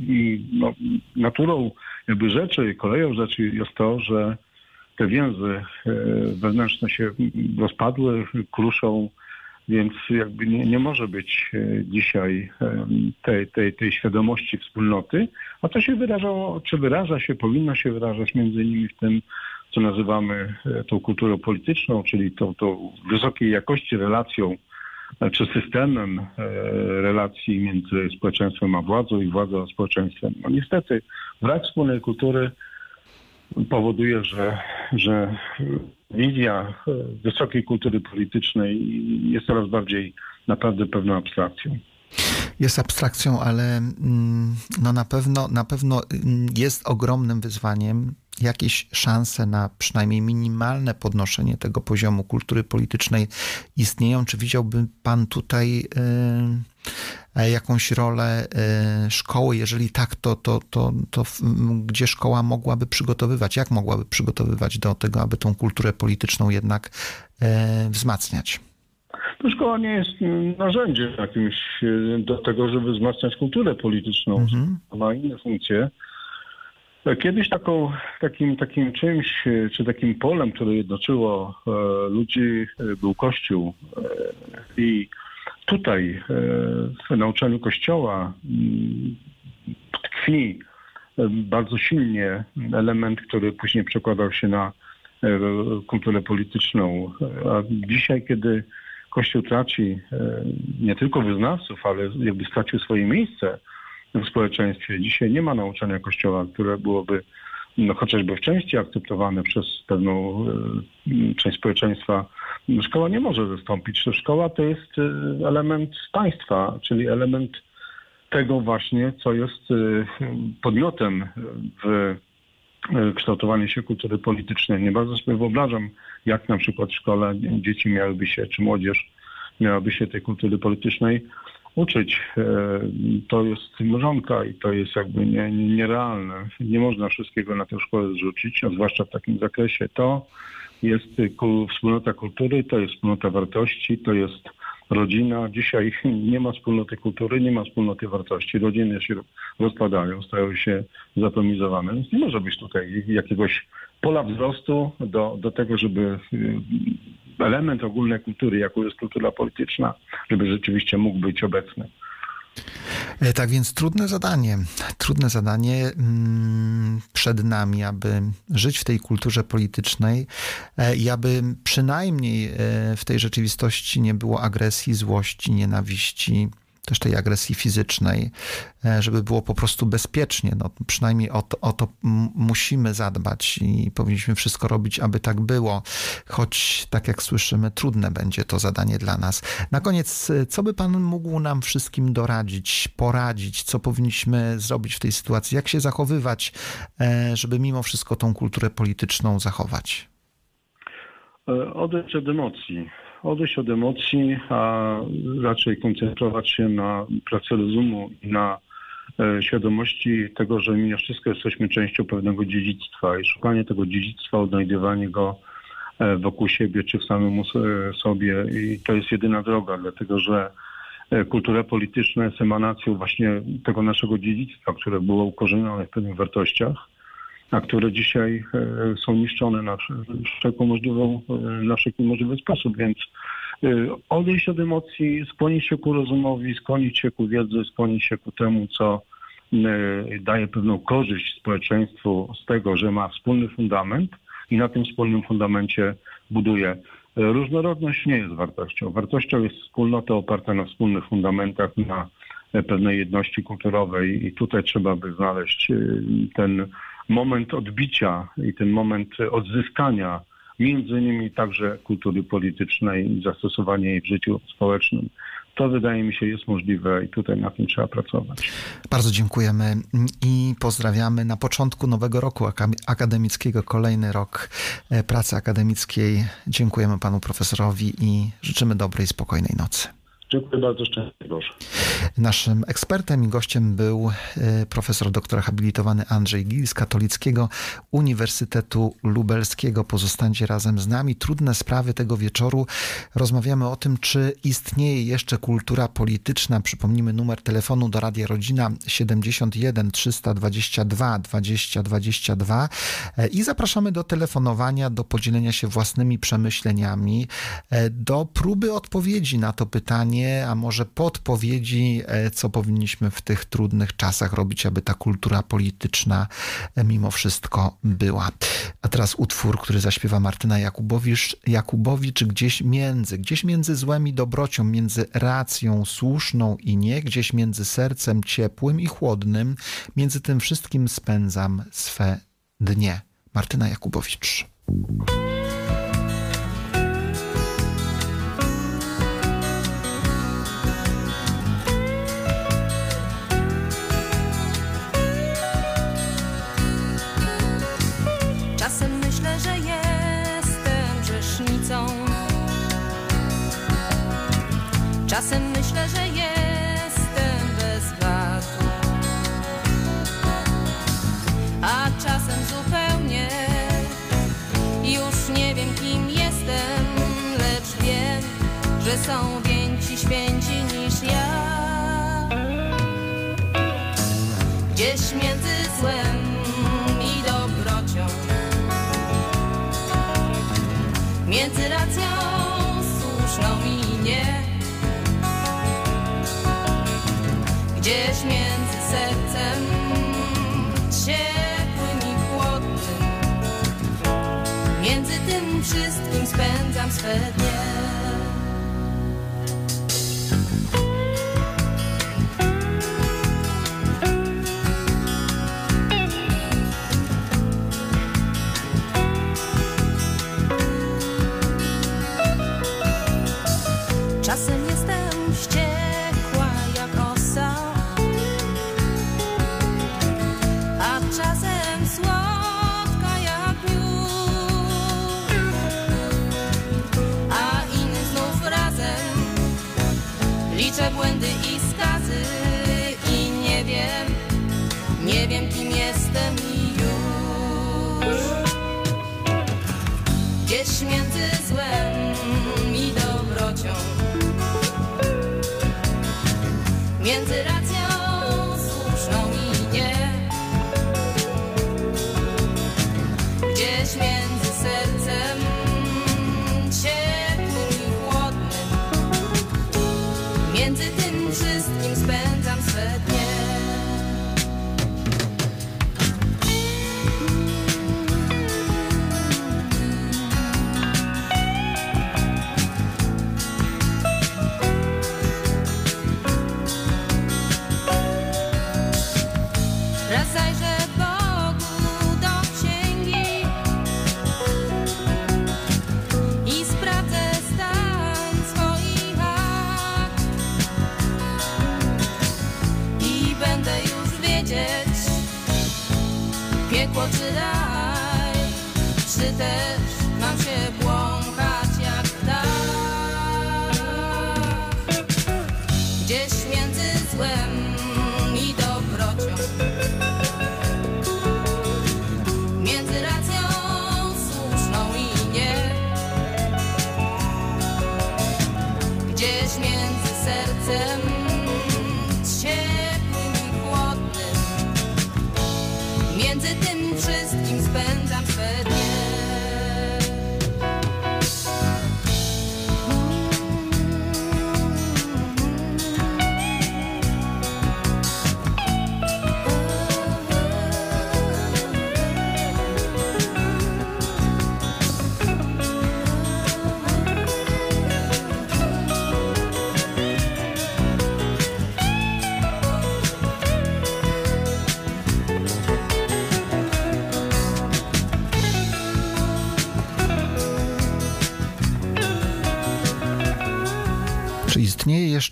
i, no, naturą jakby rzeczy, koleją rzeczy jest to, że te więzy e, wewnętrzne się rozpadły, kruszą, więc jakby nie, nie może być e, dzisiaj e, tej, tej, tej świadomości wspólnoty, a to się wyrażało, czy wyraża się, powinno się wyrażać między innymi w tym, co nazywamy e, tą kulturą polityczną, czyli tą, tą wysokiej jakości relacją e, czy systemem e, relacji między społeczeństwem a władzą i władzą a społeczeństwem. No niestety brak wspólnej kultury powoduje, że, że wizja wysokiej kultury politycznej jest coraz bardziej naprawdę pewną abstrakcją. Jest abstrakcją, ale mm, no na pewno, na pewno mm, jest ogromnym wyzwaniem. Jakieś szanse na przynajmniej minimalne podnoszenie tego poziomu kultury politycznej istnieją? Czy widziałby Pan tutaj y, jakąś rolę y, szkoły? Jeżeli tak, to, to, to, to gdzie szkoła mogłaby przygotowywać? Jak mogłaby przygotowywać do tego, aby tą kulturę polityczną jednak wzmacniać? To szkoła nie jest narzędziem jakimś e, do tego, żeby wzmacniać kulturę polityczną. Mhm. Ma inne funkcje. Kiedyś taką, takim, takim czymś, czy takim polem, które jednoczyło e, ludzi, e, był Kościół. E, I tutaj w nauczaniu Kościoła mm, tkwi bardzo silnie element, który później przekładał się na kulturę polityczną. A dzisiaj, kiedy Kościół traci nie tylko wyznawców, ale jakby stracił swoje miejsce w społeczeństwie. Dzisiaj nie ma nauczania Kościoła, które byłoby no, chociażby w części akceptowane przez pewną e, część społeczeństwa. Szkoła nie może zastąpić. Szkoła to jest e, element państwa, czyli element tego właśnie, co jest e, podmiotem w kształtowaniu się kultury politycznej. Nie bardzo sobie wyobrażam, jak na przykład w szkole dzieci miałyby się, czy młodzież miałaby się tej kultury politycznej uczyć. E, To jest mrzonka i to jest jakby nie, nie, nierealne. Nie można wszystkiego na tę szkołę zrzucić, a zwłaszcza w takim zakresie. To jest wspólnota kultury, to jest wspólnota wartości, to jest rodzina. Dzisiaj nie ma wspólnoty kultury, nie ma wspólnoty wartości. Rodziny się rozpadają, stają się zatomizowane. Więc nie może być tutaj jakiegoś pola wzrostu do, do tego, żeby y, element ogólnej kultury, jaką jest kultura polityczna, żeby rzeczywiście mógł być obecny. E, Tak więc trudne zadanie, trudne zadanie mm, przed nami, aby żyć w tej kulturze politycznej e, i aby przynajmniej e, w tej rzeczywistości nie było agresji, złości, nienawiści, też tej agresji fizycznej, e, żeby było po prostu bezpiecznie. No, przynajmniej o to, o to musimy zadbać i powinniśmy wszystko robić, aby tak było, choć tak jak słyszymy, trudne będzie to zadanie dla nas. Na koniec, e, co by Pan mógł nam wszystkim doradzić, poradzić, co powinniśmy zrobić w tej sytuacji, jak się zachowywać, e, żeby mimo wszystko tą kulturę polityczną zachować? Odejść od emocji. Odejść od emocji, a raczej koncentrować się na pracy rozumu i na e, świadomości tego, że mimo wszystko jesteśmy częścią pewnego dziedzictwa i szukanie tego dziedzictwa, odnajdywanie go e, wokół siebie czy w samym e, sobie i to jest jedyna droga, dlatego że kultura polityczna jest emanacją właśnie tego naszego dziedzictwa, które było ukorzenione w pewnych wartościach a które dzisiaj e, są niszczone na wsz- wszelką możliwą, e, na wszelki możliwy sposób, więc e, odejść od emocji, skłonić się ku rozumowi, skłonić się ku wiedzy, skłonić się ku temu, co daje pewną korzyść społeczeństwu z tego, że ma wspólny fundament i na tym wspólnym fundamencie buduje. Różnorodność nie jest wartością. Wartością jest wspólnota oparta na wspólnych fundamentach, na pewnej jedności kulturowej i tutaj trzeba by znaleźć ten moment odbicia i ten moment odzyskania między innymi także kultury politycznej i zastosowania jej w życiu społecznym. To wydaje mi się jest możliwe i tutaj na tym trzeba pracować. Bardzo dziękujemy i pozdrawiamy na początku nowego roku aka- akademickiego, kolejny rok e, pracy akademickiej. Dziękujemy panu profesorowi i życzymy dobrej, spokojnej nocy. Dziękuję bardzo, szczęście Boże. Naszym ekspertem i gościem był e, profesor doktor habilitowany Andrzej Gil z Katolickiego Uniwersytetu Lubelskiego. Pozostańcie razem z nami. Trudne sprawy tego wieczoru. Rozmawiamy o tym, czy istnieje jeszcze kultura polityczna. Przypomnijmy numer telefonu do Radia Rodzina 71 322 20 22 E, i zapraszamy do telefonowania, do podzielenia się własnymi przemyśleniami, e, do próby odpowiedzi na to pytanie, a może podpowiedzi, e, co powinniśmy w tych trudnych czasach robić, aby ta kultura polityczna e, mimo wszystko była. A teraz utwór, który zaśpiewa Martyna Jakubowicz, Jakubowicz gdzieś między, gdzieś między złem i dobrocią, między racją słuszną i nie, gdzieś między sercem ciepłym i chłodnym, między tym wszystkim spędzam swe dnie. Martyna Jakubowicz. Są więksi święci niż ja. Gdzieś między złem i dobrocią Między racją słuszną i nie Gdzieś między sercem ciepłym i chłodnym Między tym wszystkim spędzam swe dnie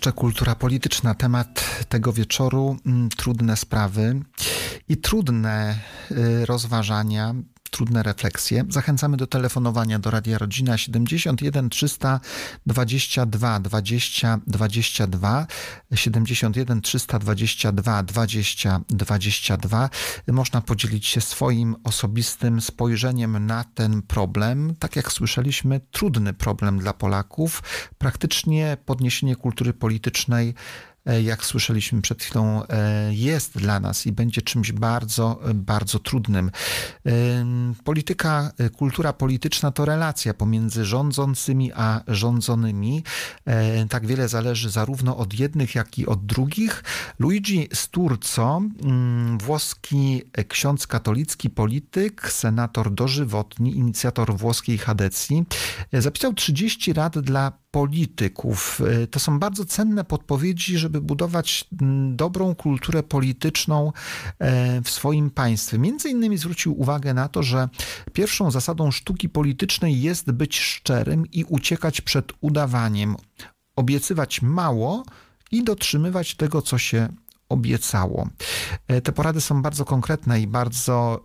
jeszcze kultura polityczna? Temat tego wieczoru mm, trudne sprawy i trudne y, rozważania, trudne refleksje. Zachęcamy do telefonowania do Radia Rodzina 71 322 20 22 71 322 20 22. Można podzielić się swoim osobistym spojrzeniem na ten problem. Tak jak słyszeliśmy, trudny problem dla Polaków. Praktycznie podniesienie kultury politycznej jak słyszeliśmy przed chwilą, e, jest dla nas i będzie czymś bardzo, e, bardzo trudnym. Ym, Polityka, e, kultura polityczna to relacja pomiędzy rządzącymi a rządzonymi. E, Tak wiele zależy zarówno od jednych, jak i od drugich. Luigi Sturzo, mm, włoski ksiądz katolicki, polityk, senator dożywotni, inicjator włoskiej chadecji, e, zapisał 30 rad dla polityków. E, To są bardzo cenne podpowiedzi, żeby budować dobrą kulturę polityczną e, w swoim państwie. Między innymi zwrócił uwagę na to, że pierwszą zasadą sztuki politycznej jest być szczerym i uciekać przed udawaniem, obiecywać mało i dotrzymywać tego, co się obiecało. E, Te porady są bardzo konkretne i bardzo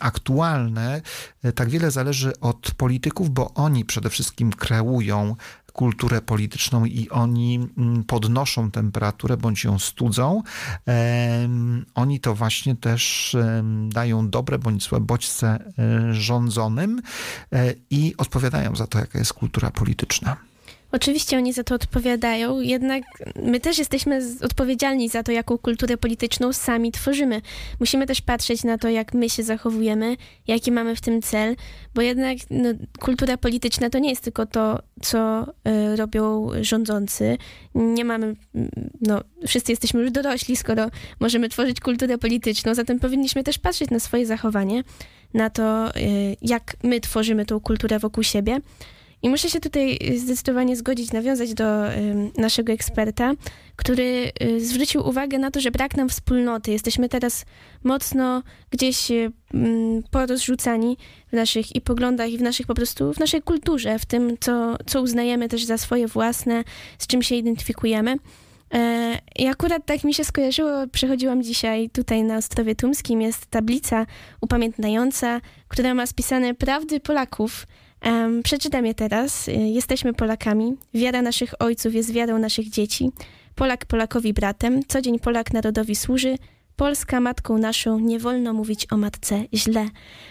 aktualne. E, Tak wiele zależy od polityków, bo oni przede wszystkim kreują kulturę polityczną i oni podnoszą temperaturę bądź ją studzą. Oni to właśnie też dają dobre bądź złe bodźce e, rządzonym i odpowiadają za to, jaka jest kultura polityczna. Oczywiście oni za to odpowiadają, jednak my też jesteśmy odpowiedzialni za to, jaką kulturę polityczną sami tworzymy. Musimy też patrzeć na to, jak my się zachowujemy, jaki mamy w tym cel, bo jednak no, kultura polityczna to nie jest tylko to, co y, robią rządzący. Nie mamy, no, wszyscy jesteśmy już dorośli, skoro możemy tworzyć kulturę polityczną, zatem powinniśmy też patrzeć na swoje zachowanie, na to, y, jak my tworzymy tą kulturę wokół siebie. I muszę się tutaj zdecydowanie zgodzić, nawiązać do naszego eksperta, który y, zwrócił uwagę na to, że brak nam wspólnoty. Jesteśmy teraz mocno gdzieś y, mm, porozrzucani w naszych i poglądach, i w naszych po prostu, w naszej kulturze, w tym, co, co uznajemy też za swoje własne, z czym się identyfikujemy. E, I akurat tak mi się skojarzyło, przechodziłam dzisiaj tutaj na Ostrowie Tumskim, jest tablica upamiętniająca, która ma spisane prawdy Polaków. Em, przeczytam je teraz. Y, Jesteśmy Polakami. Wiara naszych ojców jest wiarą naszych dzieci. Polak Polakowi bratem. Co dzień Polak narodowi służy. Polska matką naszą, nie wolno mówić o matce źle.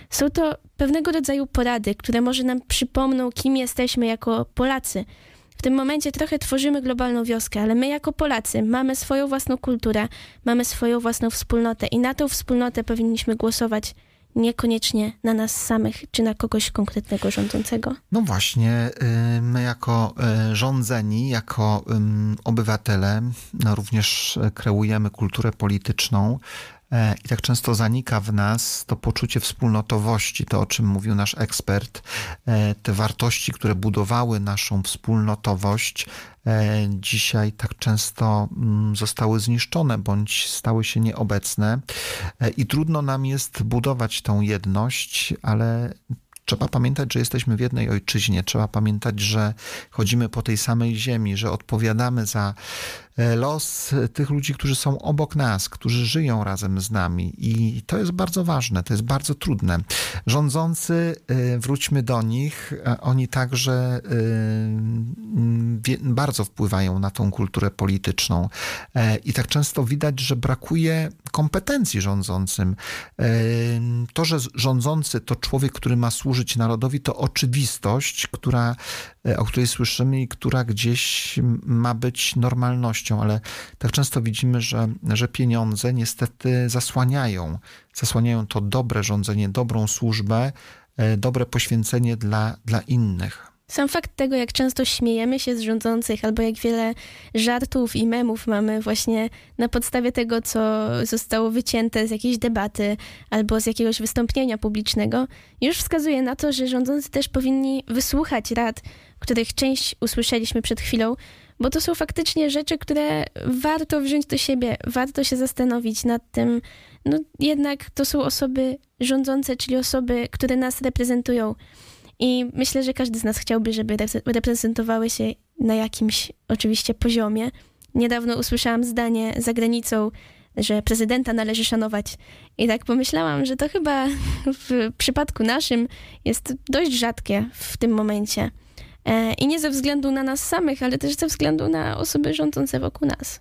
Są to pewnego rodzaju porady, które może nam przypomną, kim jesteśmy jako Polacy. W tym momencie trochę tworzymy globalną wioskę, ale my jako Polacy mamy swoją własną kulturę, mamy swoją własną wspólnotę i na tą wspólnotę powinniśmy głosować niekoniecznie na nas samych czy na kogoś konkretnego rządzącego. No właśnie, y, my jako y, rządzeni, jako obywatele, no również kreujemy kulturę polityczną i tak często zanika w nas to poczucie wspólnotowości, to o czym mówił nasz ekspert, e, te wartości, które budowały naszą wspólnotowość, e, dzisiaj tak często mm, zostały zniszczone bądź stały się nieobecne E, i trudno nam jest budować tą jedność, ale Trzeba pamiętać, że jesteśmy w jednej ojczyźnie. Trzeba pamiętać, że chodzimy po tej samej ziemi, że odpowiadamy za e, los tych ludzi, którzy są obok nas, którzy żyją razem z nami. I to jest bardzo ważne, to jest bardzo trudne. Rządzący, e, wróćmy do nich, e, oni także e, bardzo wpływają na tą kulturę polityczną. E, I tak często widać, że brakuje kompetencji rządzącym. E, To, że rządzący to człowiek, który ma służyć narodowi, to oczywistość, która, e, o której słyszymy i która gdzieś ma być normalnością, ale tak często widzimy, że, że pieniądze niestety zasłaniają, zasłaniają to dobre rządzenie, dobrą służbę, e, dobre poświęcenie dla, dla innych. Sam fakt tego, jak często śmiejemy się z rządzących, albo jak wiele żartów i memów mamy właśnie na podstawie tego, co zostało wycięte z jakiejś debaty albo z jakiegoś wystąpienia publicznego, już wskazuje na to, że rządzący też powinni wysłuchać rad, których część usłyszeliśmy przed chwilą, bo to są faktycznie rzeczy, które warto wziąć do siebie, warto się zastanowić nad tym. No jednak to są osoby rządzące, czyli osoby, które nas reprezentują. I myślę, że każdy z nas chciałby, żeby repre- reprezentowały się na jakimś oczywiście poziomie. Niedawno usłyszałam zdanie za granicą, że prezydenta należy szanować. I tak pomyślałam, że to chyba w przypadku naszym jest dość rzadkie w tym momencie. E, I nie ze względu na nas samych, ale też ze względu na osoby rządzące wokół nas.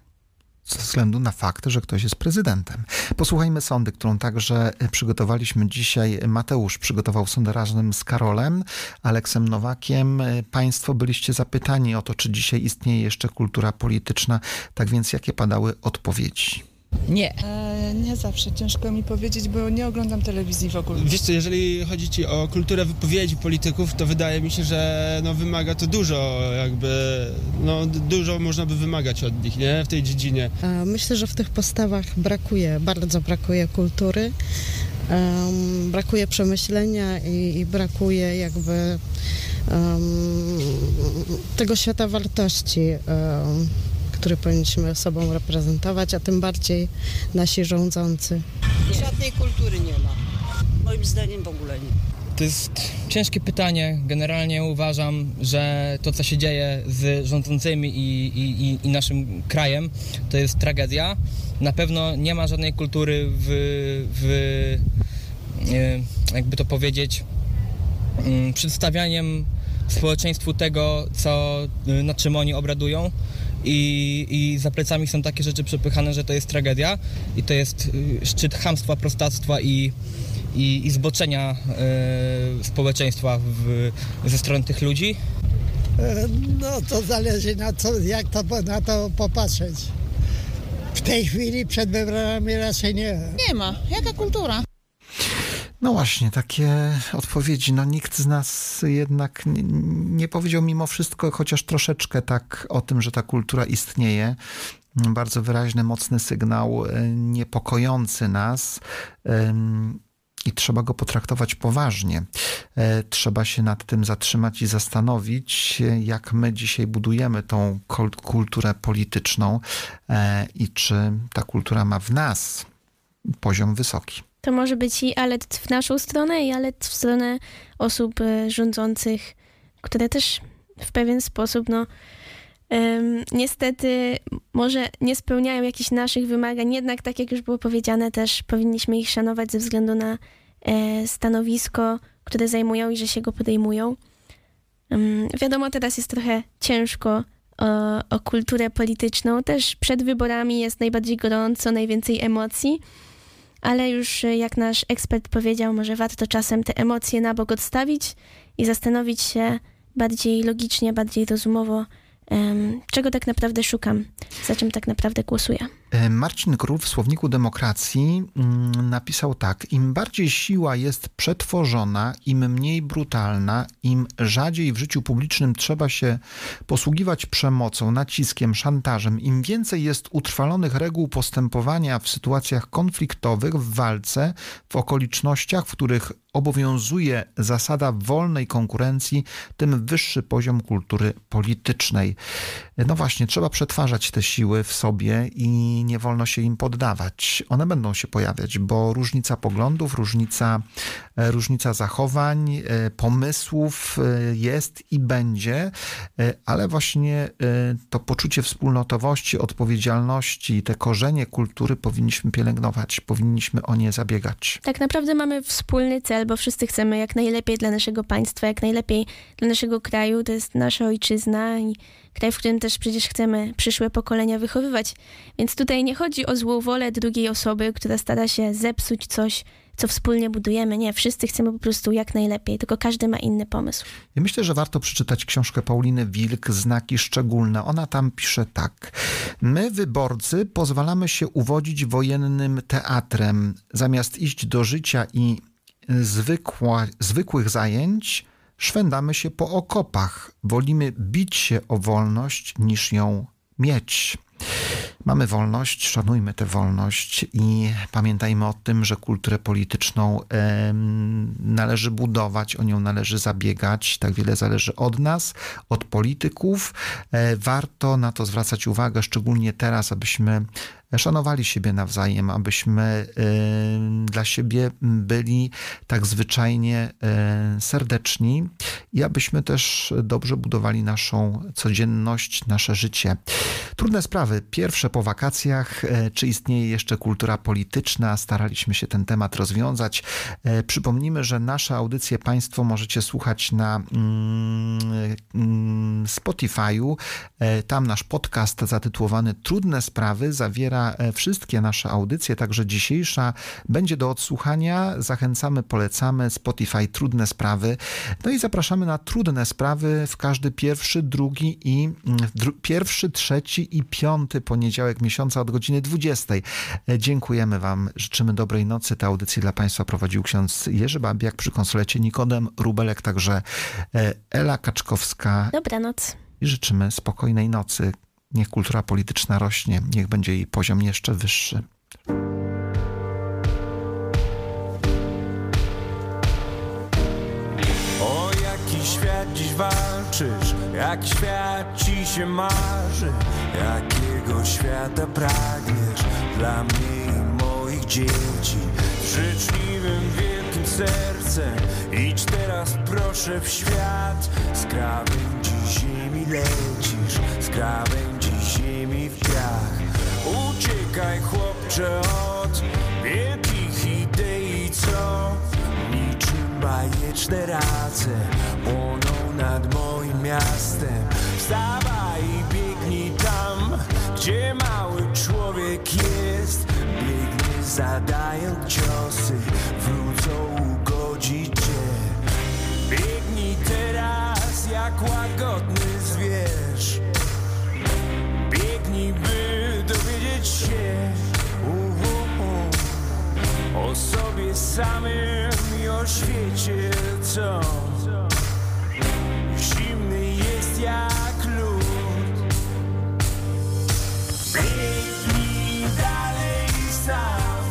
ze względu na fakt, że ktoś jest prezydentem. Posłuchajmy sądy, którą także przygotowaliśmy dzisiaj. Mateusz przygotował sądę razem z Karolem, Aleksem Nowakiem. Państwo byliście zapytani o to, czy dzisiaj istnieje jeszcze kultura polityczna. Tak więc jakie padały odpowiedzi? Nie. E, nie zawsze, ciężko mi powiedzieć, bo nie oglądam telewizji w ogóle. Wiesz co, jeżeli chodzi ci o kulturę wypowiedzi polityków, to wydaje mi się, że no, wymaga to dużo, jakby, no dużo można by wymagać od nich, nie, w tej dziedzinie. E, Myślę, że w tych postawach brakuje, bardzo brakuje kultury, em, brakuje przemyślenia i, i brakuje jakby em, tego świata wartości, em, który powinniśmy sobą reprezentować, a tym bardziej nasi rządzący. Żadnej kultury nie ma. Moim zdaniem w ogóle nie. To jest ciężkie pytanie. Generalnie uważam, że to, co się dzieje z rządzącymi i, i, i- naszym krajem, to jest tragedia. Na pewno nie ma żadnej kultury w, w e, jakby to powiedzieć, mm, przedstawianiem społeczeństwu tego, co, nad czym oni obradują. I, I za plecami są takie rzeczy przepychane, że to jest tragedia i to jest y, szczyt chamstwa, prostactwa i, i, i zboczenia y, społeczeństwa w, ze strony tych ludzi. No to zależy na co, jak to, na to popatrzeć. W tej chwili przed wyborami raczej nie. Nie ma. Jaka kultura? No właśnie, takie odpowiedzi. No nikt z nas jednak nie, nie powiedział mimo wszystko, chociaż troszeczkę tak o tym, że ta kultura istnieje. Bardzo wyraźny, mocny sygnał, e, niepokojący nas. I trzeba go potraktować poważnie. E, Trzeba się nad tym zatrzymać i zastanowić, e, jak my dzisiaj budujemy tą kulturę polityczną i czy ta kultura ma w nas poziom wysoki. To może być i alet w naszą stronę, i alet w stronę osób e, rządzących, które też w pewien sposób, no, em, niestety może nie spełniają jakichś naszych wymagań, jednak tak jak już było powiedziane, też powinniśmy ich szanować ze względu na e, stanowisko, które zajmują i że się go podejmują. Em, wiadomo, teraz jest trochę ciężko o, o kulturę polityczną. Też przed wyborami jest najbardziej gorąco, najwięcej emocji ale już e, jak nasz ekspert powiedział, może warto czasem te emocje na bok odstawić i zastanowić się bardziej logicznie, bardziej rozumowo, czego tak naprawdę szukam, za czym tak naprawdę głosuję. E, Marcin Krów w Słowniku Demokracji mm, napisał tak: Im bardziej siła jest przetworzona, im mniej brutalna, im rzadziej w życiu publicznym trzeba się posługiwać przemocą, naciskiem, szantażem, im więcej jest utrwalonych reguł postępowania w sytuacjach konfliktowych, w walce, w okolicznościach, w których obowiązuje zasada wolnej konkurencji, tym wyższy poziom kultury politycznej. No właśnie, trzeba przetwarzać te siły w sobie i nie wolno się im poddawać. One będą się pojawiać, bo różnica poglądów, różnica, e, różnica zachowań, e, pomysłów e, jest i będzie, ale właśnie to poczucie wspólnotowości, odpowiedzialności, te korzenie kultury powinniśmy pielęgnować, powinniśmy o nie zabiegać. Tak naprawdę mamy wspólny cel, bo wszyscy chcemy jak najlepiej dla naszego państwa, jak najlepiej dla naszego kraju. To jest nasza ojczyzna i kraj, w którym też przecież chcemy przyszłe pokolenia wychowywać. Więc tutaj nie chodzi o złą wolę drugiej osoby, która stara się zepsuć coś, co wspólnie budujemy. Nie, wszyscy chcemy po prostu jak najlepiej, tylko każdy ma inny pomysł. Ja myślę, że warto przeczytać książkę Pauliny Wilk, Znaki Szczególne. Ona tam pisze tak. My, wyborcy, pozwalamy się uwodzić wojennym teatrem. Zamiast iść do życia i zwykła, zwykłych zajęć, szwendamy się po okopach. Wolimy bić się o wolność, niż ją mieć. Mamy wolność, szanujmy tę wolność i pamiętajmy o tym, że kulturę polityczną em, należy budować, o nią należy zabiegać. Tak wiele zależy od nas, od polityków. E, warto na to zwracać uwagę, szczególnie teraz, abyśmy szanowali siebie nawzajem, abyśmy y, dla siebie byli tak zwyczajnie y, serdeczni i abyśmy też dobrze budowali naszą codzienność, nasze życie. Trudne sprawy. Pierwsze po wakacjach. E, Czy istnieje jeszcze kultura polityczna? Staraliśmy się ten temat rozwiązać. Przypomnijmy, że nasze audycje Państwo możecie słuchać na mm, mm, Spotify'u. Tam nasz podcast zatytułowany Trudne sprawy zawiera e, wszystkie nasze audycje, także dzisiejsza będzie do odsłuchania. Zachęcamy, polecamy Spotify Trudne sprawy. No i zapraszamy na Trudne sprawy w każdy pierwszy, drugi i mm, dru, pierwszy, trzeci i piąty poniedziałek miesiąca od godziny 20. E, Dziękujemy Wam, życzymy dobrej nocy. Tę audycję dla Państwa prowadził ksiądz Jerzy Babiak przy konsulecie Nikodem Rubelek, także e, Ela Kaczkowska. Dobranoc. I życzymy spokojnej nocy. Niech kultura polityczna rośnie, niech będzie jej poziom jeszcze wyższy. O jaki świat dziś walczysz, jak świat ci się marzy, jakiego świata pragniesz dla mnie i moich dzieci. Życzliwym, wielkim sercem idź teraz proszę w świat, z krawędzi ziemi lecisz, z krawędzi Uciekaj chłopcze od wielkich idei, co niczym bajeczne race płoną nad moim miastem. Wstawaj i biegnij tam, gdzie mały człowiek jest. Biegnie zadając ciosy, o sobie samym i o świecie, co zimny jest jak lód. Biegnij dalej sam.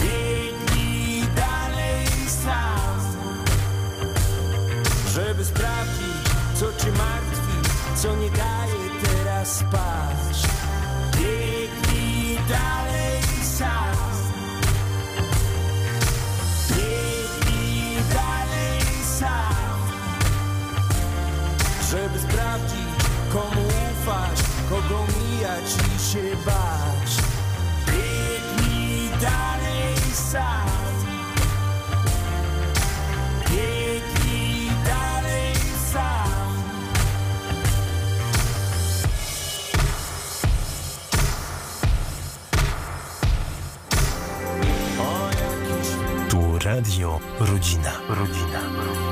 Biegnij dalej sam żeby sprawdzić, co cię martwi, co nie daje teraz spać. Biegnij dalej się bać. Biegnij dalej sam. Biegnij dalej sam. Tu Radio Rodzina. Rodzina.